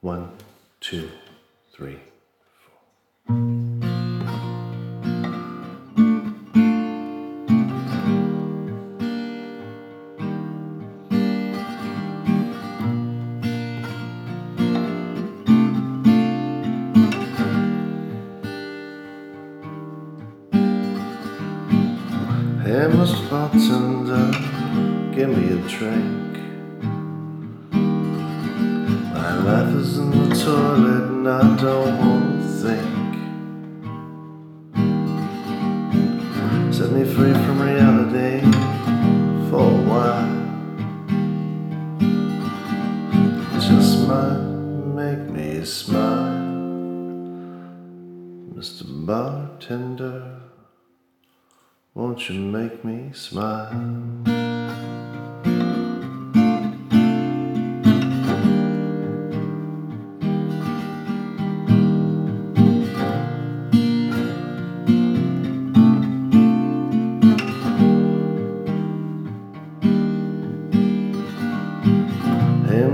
One, two, three, four. Hey, Mr. Bartender, uh, give me a drink. Is in the toilet and I don't want to think. Set me free from reality for a while. Just might make me smile, Mr. Bartender. Won't you make me smile?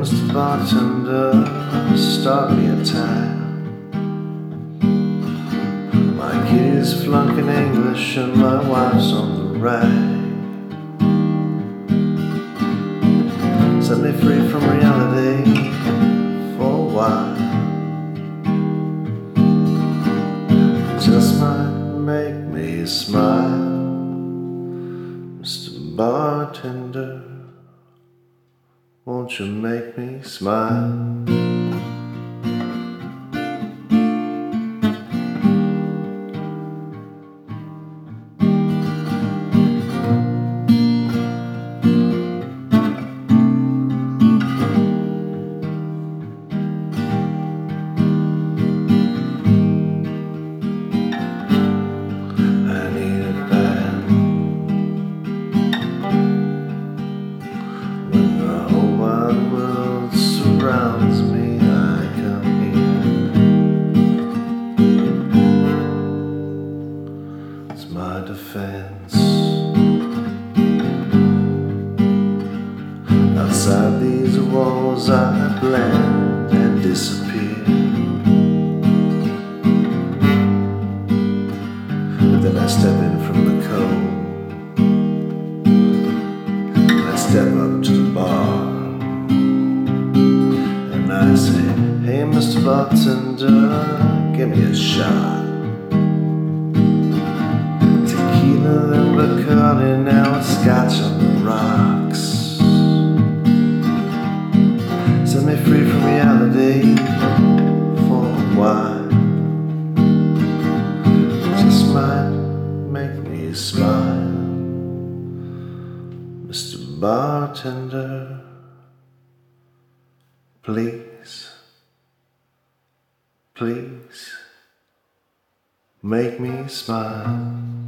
Mr. Bartender, start me a time. My kitty's flunking English and my wife's on the rag. Set me free from reality for a while. Just might make me smile, Mr. Bartender. Won't you make me smile? My defense. Outside these walls, I blend and disappear. But then I step in from the cold. And I step up to the bar. And I say, Hey, Mr. Bartender, give me a shot. Free from reality for a while just might make me smile, Mr. Bartender. Please, please make me smile.